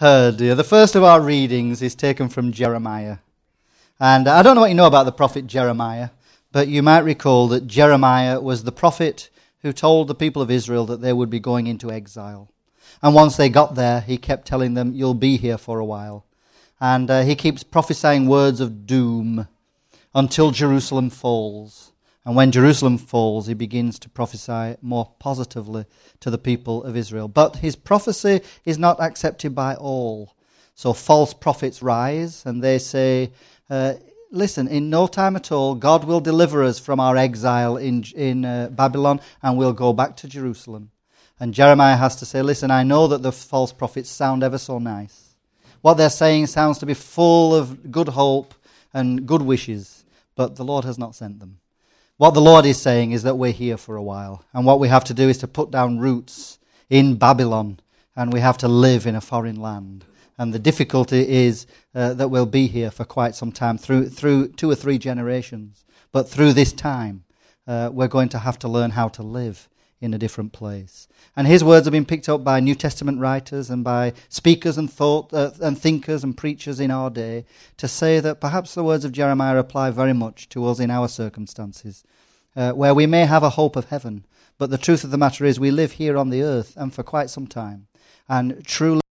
Oh dear. The first of our readings is taken from Jeremiah. And I don't know what you know about the prophet Jeremiah, but you might recall that Jeremiah was the prophet who told the people of Israel that they would be going into exile. And once they got there, he kept telling them, You'll be here for a while. And uh, he keeps prophesying words of doom until Jerusalem falls. And when Jerusalem falls, he begins to prophesy more positively to the people of Israel. But his prophecy is not accepted by all. So false prophets rise and they say, uh, Listen, in no time at all, God will deliver us from our exile in, in uh, Babylon and we'll go back to Jerusalem. And Jeremiah has to say, Listen, I know that the false prophets sound ever so nice. What they're saying sounds to be full of good hope and good wishes, but the Lord has not sent them. What the Lord is saying is that we're here for a while. And what we have to do is to put down roots in Babylon. And we have to live in a foreign land. And the difficulty is uh, that we'll be here for quite some time, through, through two or three generations. But through this time, uh, we're going to have to learn how to live in a different place. And his words have been picked up by New Testament writers and by speakers and thought uh, and thinkers and preachers in our day to say that perhaps the words of Jeremiah apply very much to us in our circumstances, uh, where we may have a hope of heaven, but the truth of the matter is we live here on the earth and for quite some time. And truly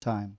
time.